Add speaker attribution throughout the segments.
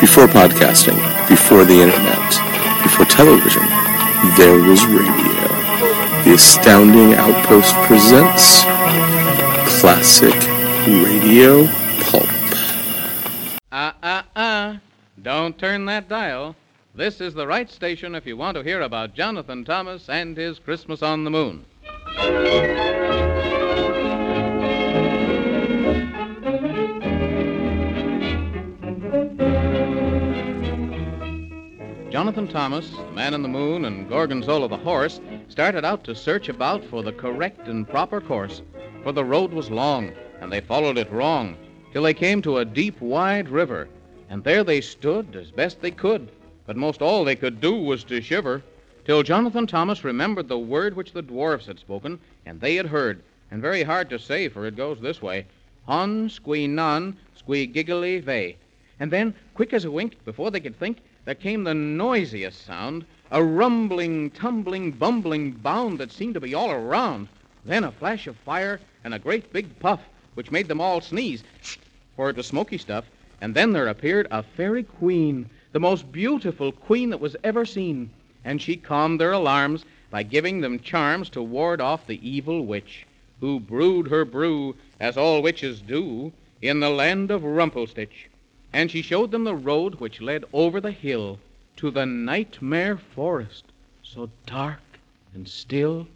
Speaker 1: Before podcasting, before the internet, before television, there was radio. The Astounding Outpost presents Classic Radio Pulp.
Speaker 2: Uh, uh, uh. Don't turn that dial. This is the right station if you want to hear about Jonathan Thomas and his Christmas on the Moon. Jonathan Thomas, the man in the moon, and Gorgonzola the horse started out to search about for the correct and proper course, for the road was long, and they followed it wrong, till they came to a deep, wide river, and there they stood as best they could, but most all they could do was to shiver, till Jonathan Thomas remembered the word which the dwarfs had spoken, and they had heard, and very hard to say, for it goes this way. Hon, squee non, squee giggly vey. And then, quick as a wink, before they could think, there came the noisiest sound a rumbling, tumbling, bumbling bound that seemed to be all around. Then a flash of fire and a great big puff, which made them all sneeze, for it was smoky stuff. And then there appeared a fairy queen, the most beautiful queen that was ever seen. And she calmed their alarms by giving them charms to ward off the evil witch, who brewed her brew, as all witches do, in the land of Rumplestitch and she showed them the road which led over the hill to the nightmare forest, so dark and still.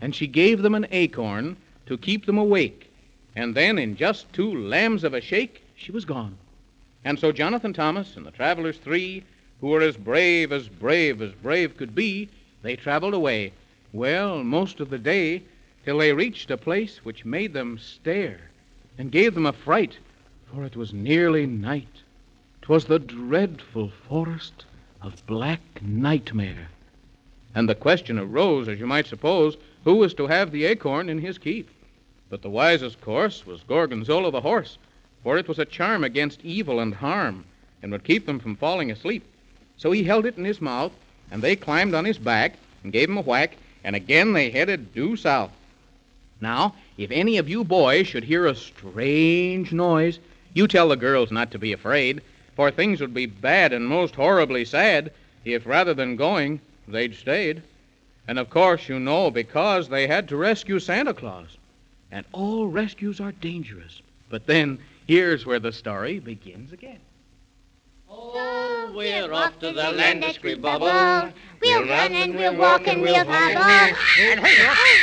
Speaker 2: And she gave them an acorn to keep them awake, and then in just two lambs of a shake she was gone. And so Jonathan Thomas and the travelers three, who were as brave as brave as brave could be, they traveled away, well, most of the day, till they reached a place which made them stare and gave them a fright for it was nearly night. 'Twas the dreadful forest of Black Nightmare. And the question arose, as you might suppose, who was to have the acorn in his keep? But the wisest course was Gorgonzola the horse, for it was a charm against evil and harm, and would keep them from falling asleep. So he held it in his mouth, and they climbed on his back and gave him a whack, and again they headed due south. Now, if any of you boys should hear a strange noise, you tell the girls not to be afraid, for things would be bad and most horribly sad if rather than going, they'd stayed. And of course, you know, because they had to rescue Santa Claus. And all rescues are dangerous. But then, here's where the story begins again.
Speaker 3: Oh, we're off to the land of Scribubble. We'll run and we'll walk and we'll hobble.
Speaker 4: And hey,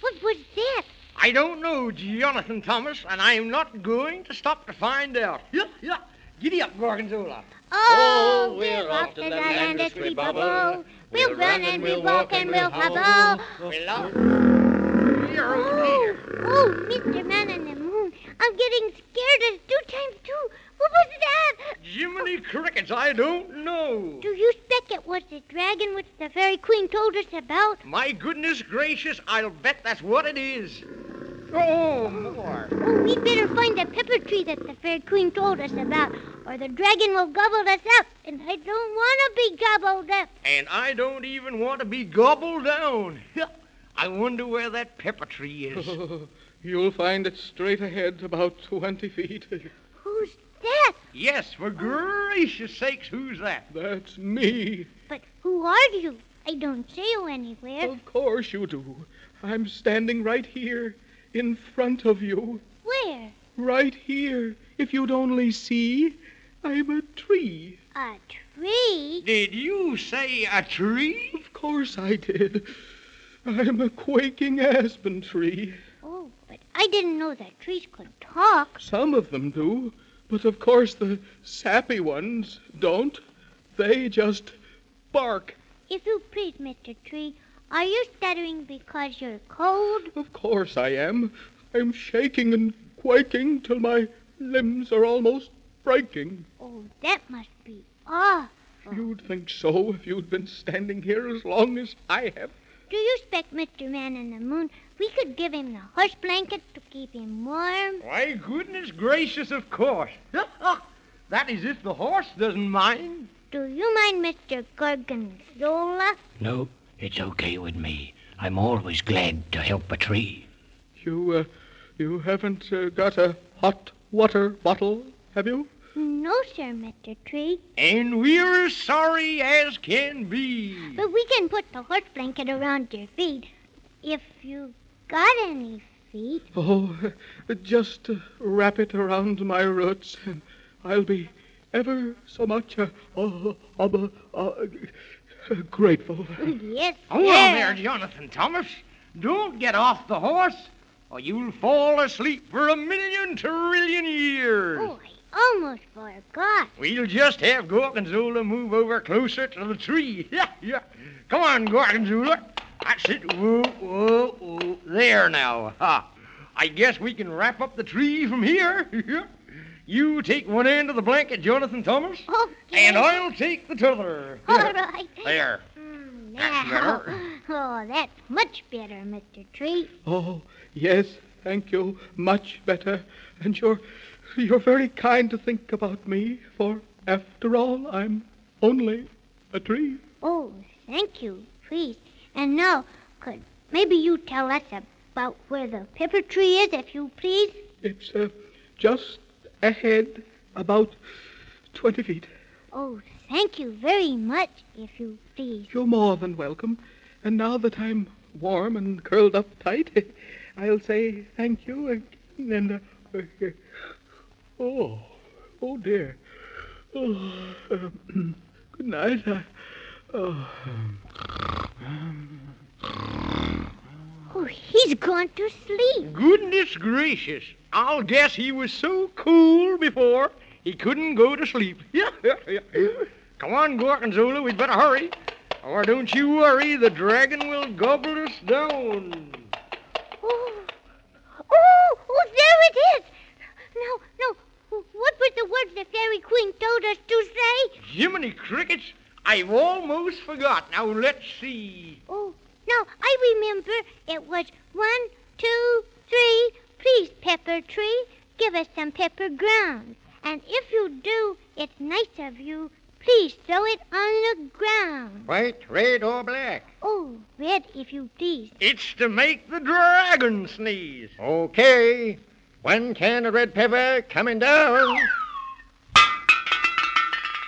Speaker 3: What was that?
Speaker 4: I don't know, Jonathan Thomas, and I'm not going to stop to find out. Yeah, yeah. Giddy up, Gorgonzola.
Speaker 3: Oh, oh we're off to the land of Scribubble. We'll run and we'll walk and we'll hobble.
Speaker 4: We'll off.
Speaker 3: Oh, oh, Mr. Man in the Moon, I'm getting scared as two times two. What was that?
Speaker 4: Jiminy crickets, I don't know.
Speaker 3: Do you expect it was the dragon which the fairy queen told us about?
Speaker 4: My goodness gracious, I'll bet that's what it is. Oh, more.
Speaker 3: Oh, we'd better find the pepper tree that the fairy queen told us about, or the dragon will gobble us up, and I don't want to be gobbled up.
Speaker 4: And I don't even want to be gobbled down. I wonder where that pepper tree is.
Speaker 2: You'll find it straight ahead about 20 feet.
Speaker 3: Who's that?
Speaker 4: yes, for gracious sakes, who's that?
Speaker 2: That's me.
Speaker 3: But who are you? I don't see you anywhere.
Speaker 2: Of course you do. I'm standing right here, in front of you.
Speaker 3: Where?
Speaker 2: Right here. If you'd only see, I'm a tree.
Speaker 3: A tree?
Speaker 4: Did you say a tree?
Speaker 2: Of course I did. I'm a quaking aspen tree.
Speaker 3: Oh, but I didn't know that trees could talk.
Speaker 2: Some of them do, but of course the sappy ones don't. They just bark.
Speaker 3: If you please, Mr. Tree, are you stuttering because you're cold?
Speaker 2: Of course I am. I'm shaking and quaking till my limbs are almost breaking.
Speaker 3: Oh, that must be awful.
Speaker 2: You'd think so if you'd been standing here as long as I have.
Speaker 3: Do you expect Mr. Man in the Moon we could give him the horse blanket to keep him warm?
Speaker 4: Why, goodness gracious, of course. that is if the horse doesn't mind.
Speaker 3: Do you mind, Mr. Gorgonzola?
Speaker 5: No, it's okay with me. I'm always glad to help a tree.
Speaker 2: You, uh, you haven't uh, got a hot water bottle, have you?
Speaker 3: no, sir, Mr. Tree.
Speaker 4: And we're as sorry as can be.
Speaker 3: But we can put the horse blanket around your feet. If you've got any feet.
Speaker 1: Oh, just uh, wrap it around my roots, and I'll be ever so much uh, uh, uh, uh, grateful.
Speaker 3: Yes, sir.
Speaker 4: Hold on there, Jonathan Thomas. Don't get off the horse, or you'll fall asleep for a million trillion years.
Speaker 3: Oh, I almost forgot.
Speaker 4: We'll just have Gorgonzola move over closer to the tree. Yeah, yeah. Come on, Gorgonzola. That's it. Whoa, whoa, whoa. There now. Ha. I guess we can wrap up the tree from here. Yeah. You take one end of the blanket, Jonathan Thomas,
Speaker 3: Okay.
Speaker 4: and I'll take the t'other.
Speaker 3: All right.
Speaker 4: There.
Speaker 3: Mm,
Speaker 4: That's better.
Speaker 3: Oh, that's much better, Mr. Tree.
Speaker 1: Oh, yes, thank you. Much better. And you're you're very kind to think about me, for after all, I'm only a tree.
Speaker 3: Oh, thank you, please. And now, could maybe you tell us about where the pepper tree is, if you please?
Speaker 1: It's uh, just ahead about twenty feet.
Speaker 3: Oh, thank you very much, if you please.
Speaker 1: You're more than welcome. And now that I'm warm and curled up tight, I'll say thank you again. And uh, uh, oh, oh dear. Oh, um, good night. Uh, oh.
Speaker 3: Oh, he's gone to sleep.
Speaker 4: Goodness gracious. I'll guess he was so cool before he couldn't go to sleep. Come on, Gorgonzola, we'd better hurry. Or don't you worry, the dragon will gobble us down.
Speaker 3: Oh, oh, oh, there it is. No, no. What was the words the fairy queen told us to say?
Speaker 4: Jiminy crickets, I've almost forgot. Now let's see.
Speaker 3: Oh, no, I remember. It was one, two, three. Please, pepper tree, give us some pepper ground. And if you do, it's nice of you. Please throw it on the ground.
Speaker 4: White, red, or black?
Speaker 3: Oh, red, if you please.
Speaker 4: It's to make the dragon sneeze. Okay. One can of red pepper coming down.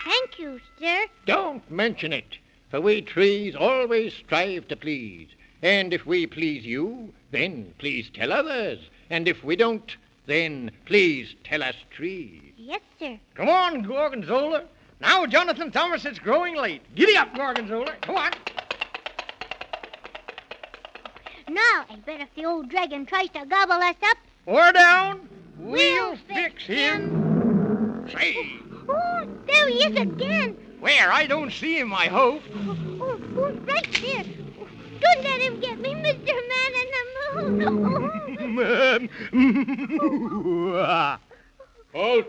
Speaker 3: Thank you, sir.
Speaker 5: Don't mention it, for we trees always strive to please. And if we please you, then please tell others. And if we don't, then please tell us trees.
Speaker 3: Yes, sir.
Speaker 4: Come on, Gorgonzola. Now, Jonathan Thomas, it's growing late. Giddy up, Gorgonzola. Come on.
Speaker 3: Now, I bet if the old dragon tries to gobble us up.
Speaker 4: Or down. We'll,
Speaker 3: We'll
Speaker 4: fix
Speaker 3: fix
Speaker 4: him. Say,
Speaker 3: Oh, there he is again.
Speaker 4: where? I don't see him, I hope.
Speaker 3: Oh, oh, oh, right there. Oh, don't let him get me, Mr. Man in the Moon.
Speaker 1: Halt!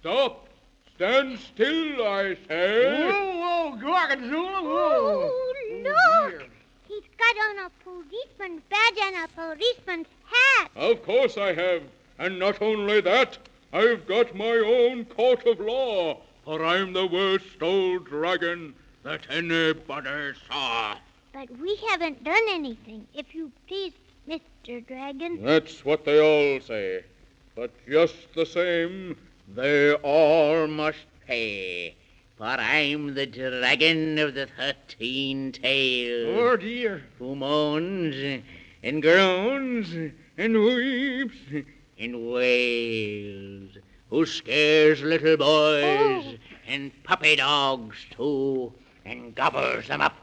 Speaker 1: Stop! Stand still, I say.
Speaker 4: whoa, whoa, Gorgonzola, whoa.
Speaker 3: Oh,
Speaker 4: Oh,
Speaker 3: look.
Speaker 4: dear.
Speaker 3: He's got on a policeman's badge and a policeman's hat.
Speaker 1: Of course I have. And not only that, I've got my own court of law, for I'm the worst old dragon that anybody saw.
Speaker 3: But we haven't done anything, if you please, Mr. Dragon.
Speaker 1: That's what they all say. But just the same, they all must
Speaker 5: Pay, for I'm the dragon of the thirteen tails,
Speaker 4: Oh, dear.
Speaker 5: who moans and groans and weeps and wails, who scares little boys
Speaker 3: Oh.
Speaker 5: and puppy dogs too, and gobbles them up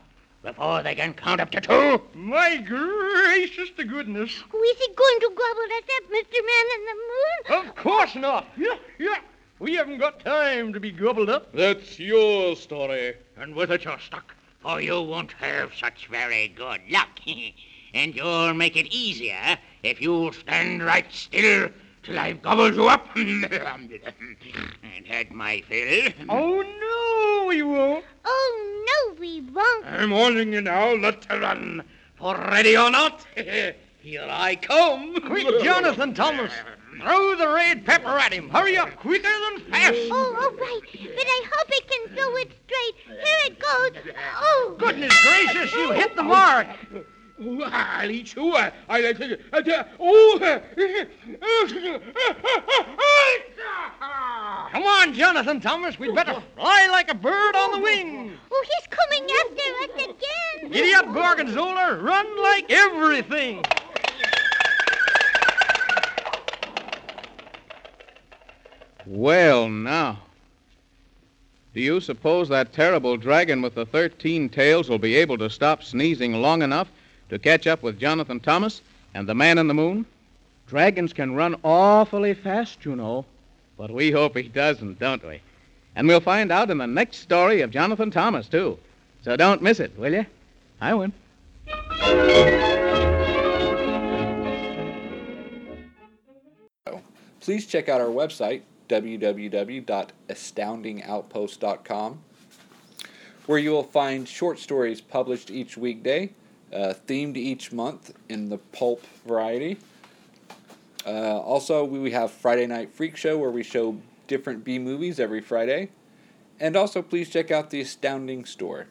Speaker 5: before they can count up to two.
Speaker 4: My gracious to goodness.
Speaker 3: Who is he going to gobble us up, Mr. Man in the Moon?
Speaker 4: Of course not. Yeah, yeah. We haven't got time to be gobbled up.
Speaker 1: That's your story.
Speaker 5: And with it you're stuck, for you won't have such very good luck. and you'll make it easier if you'll stand right still till I've gobbled you up and had my fill.
Speaker 4: Oh, no, we won't.
Speaker 3: Oh, no, we won't.
Speaker 5: I'm warning you now not to run, for ready or not, here I come.
Speaker 4: Quick, Jonathan Thomas. Throw the red pepper at him. Hurry up, quicker than fast.
Speaker 3: Oh, all right. But I hope it can throw it straight. Here it goes. Oh.
Speaker 4: Goodness gracious, you hit the mark. Come on, on, Jonathan Thomas. We'd better fly like a bird on the wing.
Speaker 3: Oh, he's coming after us again.
Speaker 4: Giddy up, Gorgonzola. Run like everything.
Speaker 2: Well, now. Do you suppose that terrible dragon with the 13 tails will be able to stop sneezing long enough to catch up with Jonathan Thomas and the man in the moon? Dragons can run awfully fast, you know. But we hope he doesn't, don't we? And we'll find out in the next story of Jonathan Thomas, too. So don't miss it, will you? I win.
Speaker 6: Please check out our website, www.astoundingoutpost.com, where you will find short stories published each weekday, uh, themed each month in the pulp variety. Uh, also, we have Friday Night Freak Show, where we show different B movies every Friday. And also, please check out the Astounding Store.